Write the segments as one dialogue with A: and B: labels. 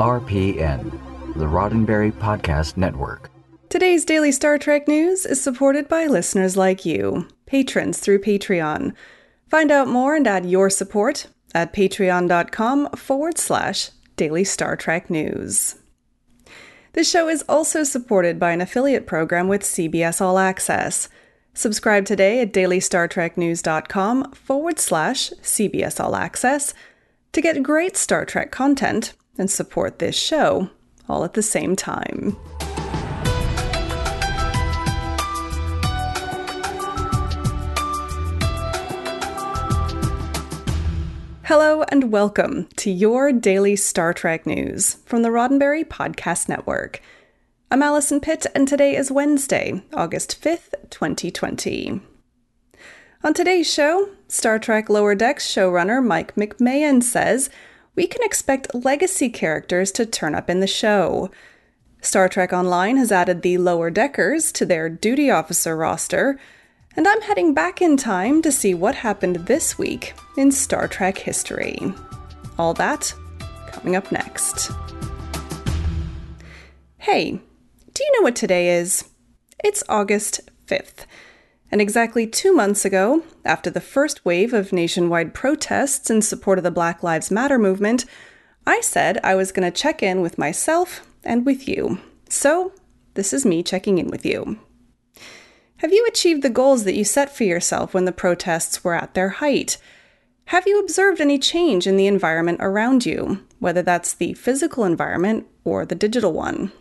A: RPN, the Roddenberry Podcast Network.
B: Today's daily Star Trek news is supported by listeners like you, patrons through Patreon. Find out more and add your support at patreon.com forward slash daily Star Trek news. This show is also supported by an affiliate program with CBS All Access. Subscribe today at dailystartreknews.com forward slash CBS All Access to get great Star Trek content and support this show all at the same time. Hello and welcome to your daily Star Trek news from the Roddenberry Podcast Network. I'm Allison Pitt, and today is Wednesday, August 5th, 2020. On today's show, Star Trek Lower Decks showrunner Mike McMahan says we can expect legacy characters to turn up in the show. Star Trek Online has added the Lower Deckers to their duty officer roster and I'm heading back in time to see what happened this week in Star Trek history. All that coming up next. Hey, do you know what today is? It's August 5th. And exactly two months ago, after the first wave of nationwide protests in support of the Black Lives Matter movement, I said I was going to check in with myself and with you. So, this is me checking in with you. Have you achieved the goals that you set for yourself when the protests were at their height? Have you observed any change in the environment around you, whether that's the physical environment or the digital one?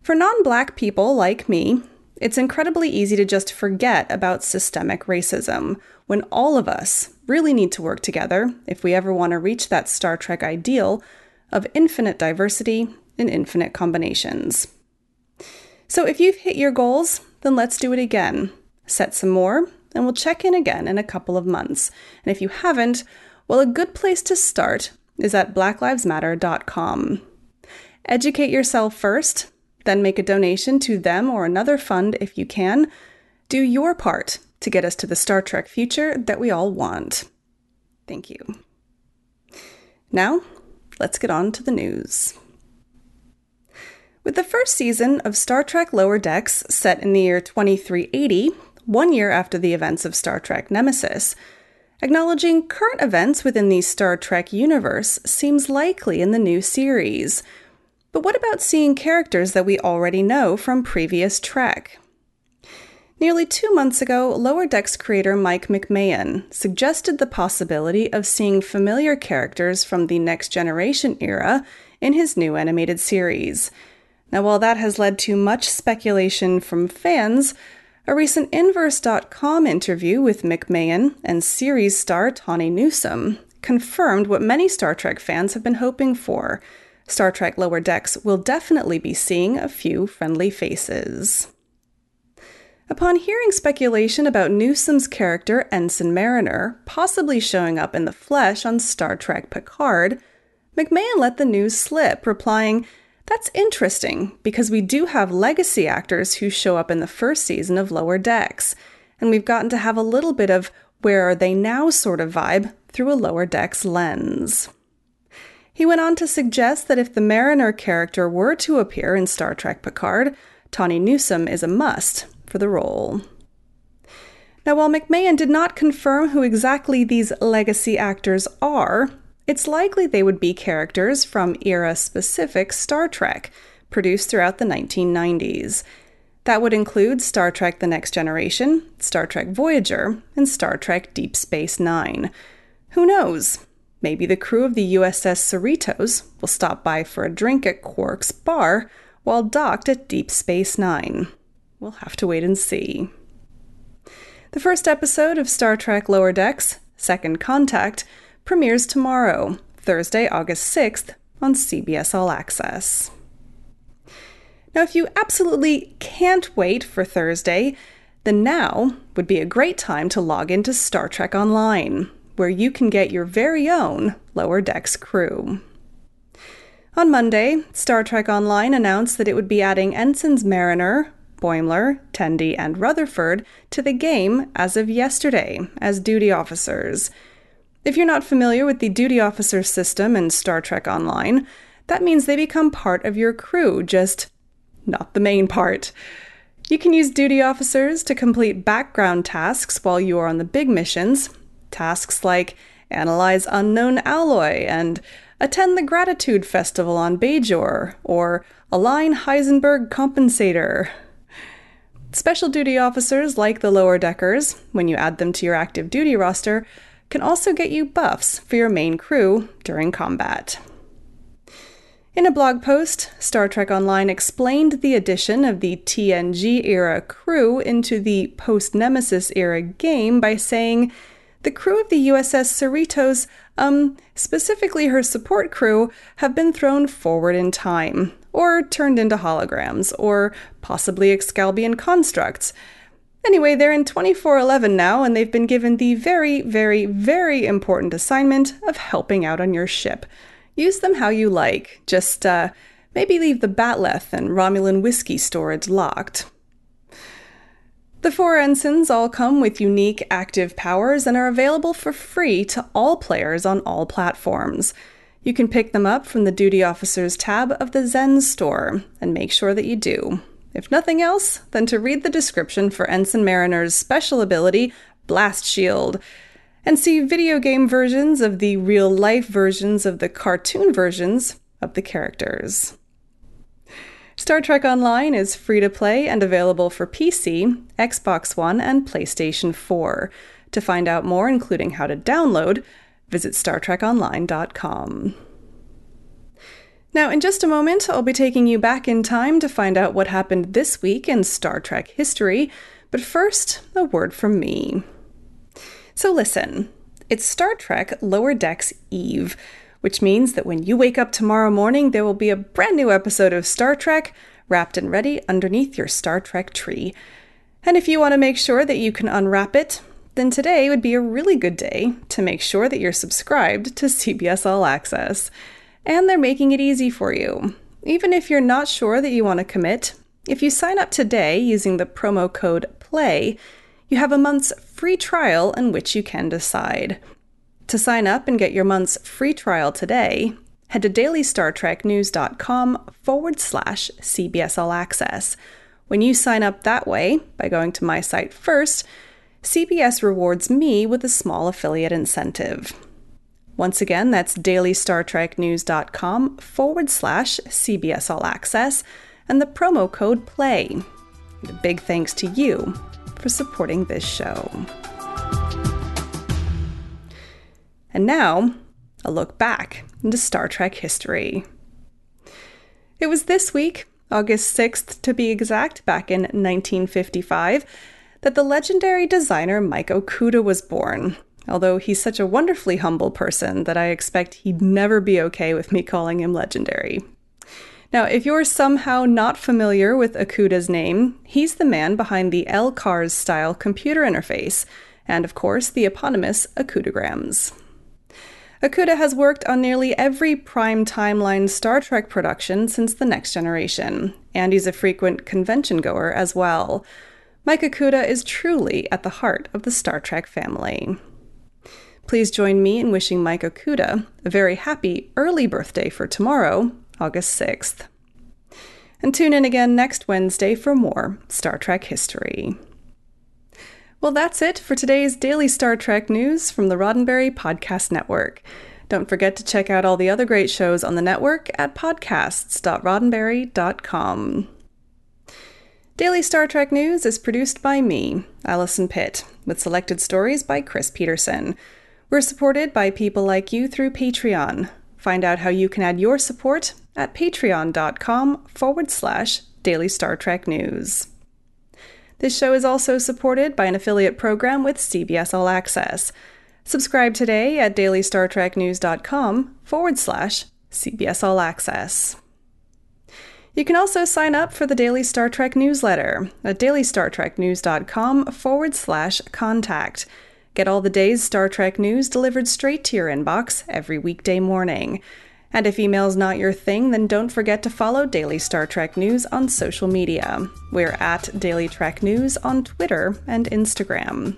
B: For non black people like me, it's incredibly easy to just forget about systemic racism when all of us really need to work together if we ever want to reach that Star Trek ideal of infinite diversity and infinite combinations. So if you've hit your goals, then let's do it again. Set some more, and we'll check in again in a couple of months. And if you haven't, well, a good place to start is at blacklivesmatter.com. Educate yourself first, then make a donation to them or another fund if you can. Do your part to get us to the Star Trek future that we all want. Thank you. Now, let's get on to the news. With the first season of Star Trek Lower Decks set in the year 2380, one year after the events of Star Trek Nemesis, acknowledging current events within the Star Trek universe seems likely in the new series. But what about seeing characters that we already know from previous Trek? Nearly two months ago, Lower Decks creator Mike McMahan suggested the possibility of seeing familiar characters from the Next Generation era in his new animated series. Now, while that has led to much speculation from fans, a recent Inverse.com interview with McMahan and series star Tawny Newsome confirmed what many Star Trek fans have been hoping for. Star Trek Lower Decks will definitely be seeing a few friendly faces. Upon hearing speculation about Newsome's character Ensign Mariner possibly showing up in the flesh on Star Trek Picard, McMahan let the news slip, replying, that's interesting because we do have legacy actors who show up in the first season of Lower Decks, and we've gotten to have a little bit of where are they now sort of vibe through a Lower Decks lens. He went on to suggest that if the Mariner character were to appear in Star Trek Picard, Tawny Newsome is a must for the role. Now, while McMahan did not confirm who exactly these legacy actors are, it's likely they would be characters from era specific Star Trek, produced throughout the 1990s. That would include Star Trek The Next Generation, Star Trek Voyager, and Star Trek Deep Space Nine. Who knows? Maybe the crew of the USS Cerritos will stop by for a drink at Quark's bar while docked at Deep Space Nine. We'll have to wait and see. The first episode of Star Trek Lower Decks, Second Contact, premieres tomorrow, Thursday, August 6th, on CBS All Access. Now, if you absolutely can't wait for Thursday, then now would be a great time to log into Star Trek Online, where you can get your very own Lower Decks crew. On Monday, Star Trek Online announced that it would be adding Ensigns Mariner, Boimler, Tendi, and Rutherford to the game as of yesterday as duty officers if you're not familiar with the duty officer system in Star Trek Online, that means they become part of your crew, just not the main part. You can use duty officers to complete background tasks while you are on the big missions. Tasks like analyze unknown alloy and attend the Gratitude Festival on Bajor or align Heisenberg compensator. Special duty officers like the lower deckers, when you add them to your active duty roster, can also get you buffs for your main crew during combat. In a blog post, Star Trek Online explained the addition of the TNG era crew into the post Nemesis era game by saying the crew of the USS Cerritos, um, specifically her support crew, have been thrown forward in time, or turned into holograms, or possibly Excalbian constructs. Anyway, they're in 2411 now, and they've been given the very, very, very important assignment of helping out on your ship. Use them how you like. Just uh, maybe leave the Bat'leth and Romulan whiskey storage locked. The four ensigns all come with unique active powers and are available for free to all players on all platforms. You can pick them up from the Duty Officers tab of the Zen store, and make sure that you do. If nothing else, then to read the description for Ensign Mariner's special ability, Blast Shield and see video game versions of the real life versions of the cartoon versions of the characters. Star Trek Online is free to play and available for PC, Xbox One, and PlayStation 4. To find out more, including how to download, visit StarTrekOnline.com. Now, in just a moment, I'll be taking you back in time to find out what happened this week in Star Trek history, but first, a word from me. So listen, it's Star Trek Lower Decks Eve, which means that when you wake up tomorrow morning, there will be a brand new episode of Star Trek wrapped and ready underneath your Star Trek tree. And if you want to make sure that you can unwrap it, then today would be a really good day to make sure that you're subscribed to CBS All Access. And they're making it easy for you. Even if you're not sure that you want to commit, if you sign up today using the promo code PLAY, you have a month's free trial in which you can decide. To sign up and get your month's free trial today, head to dailystartreknews.com forward slash CBS All Access. When you sign up that way, by going to my site first, CBS rewards me with a small affiliate incentive. Once again, that's dailystartreknews.com forward slash CBS All Access and the promo code PLAY. a big thanks to you for supporting this show. And now, a look back into Star Trek history. It was this week, August 6th to be exact, back in 1955, that the legendary designer Mike Okuda was born. Although he's such a wonderfully humble person that I expect he'd never be okay with me calling him legendary. Now, if you're somehow not familiar with Okuda's name, he's the man behind the LCARS style computer interface, and of course, the eponymous Okudagrams. Okuda has worked on nearly every prime timeline Star Trek production since The Next Generation, and he's a frequent convention goer as well. Mike Okuda is truly at the heart of the Star Trek family. Please join me in wishing Mike Okuda a very happy early birthday for tomorrow, August 6th. And tune in again next Wednesday for more Star Trek history. Well, that's it for today's daily Star Trek news from the Roddenberry Podcast Network. Don't forget to check out all the other great shows on the network at podcasts.roddenberry.com. Daily Star Trek News is produced by me, Allison Pitt, with selected stories by Chris Peterson. We're supported by people like you through Patreon. Find out how you can add your support at patreon.com forward slash daily Star Trek news. This show is also supported by an affiliate program with CBS All Access. Subscribe today at dailystartreknews.com forward slash CBS All Access. You can also sign up for the Daily Star Trek newsletter at dailystartreknews.com forward slash contact. Get all the day's Star Trek news delivered straight to your inbox every weekday morning. And if email's not your thing, then don't forget to follow Daily Star Trek News on social media. We're at Daily Trek News on Twitter and Instagram.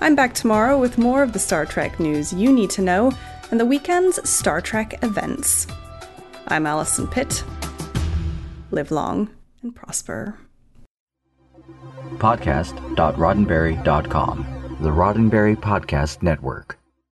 B: I'm back tomorrow with more of the Star Trek news you need to know and the weekend's Star Trek events. I'm Allison Pitt. Live long and prosper.
A: Podcast.roddenberry.com, the Roddenberry Podcast Network.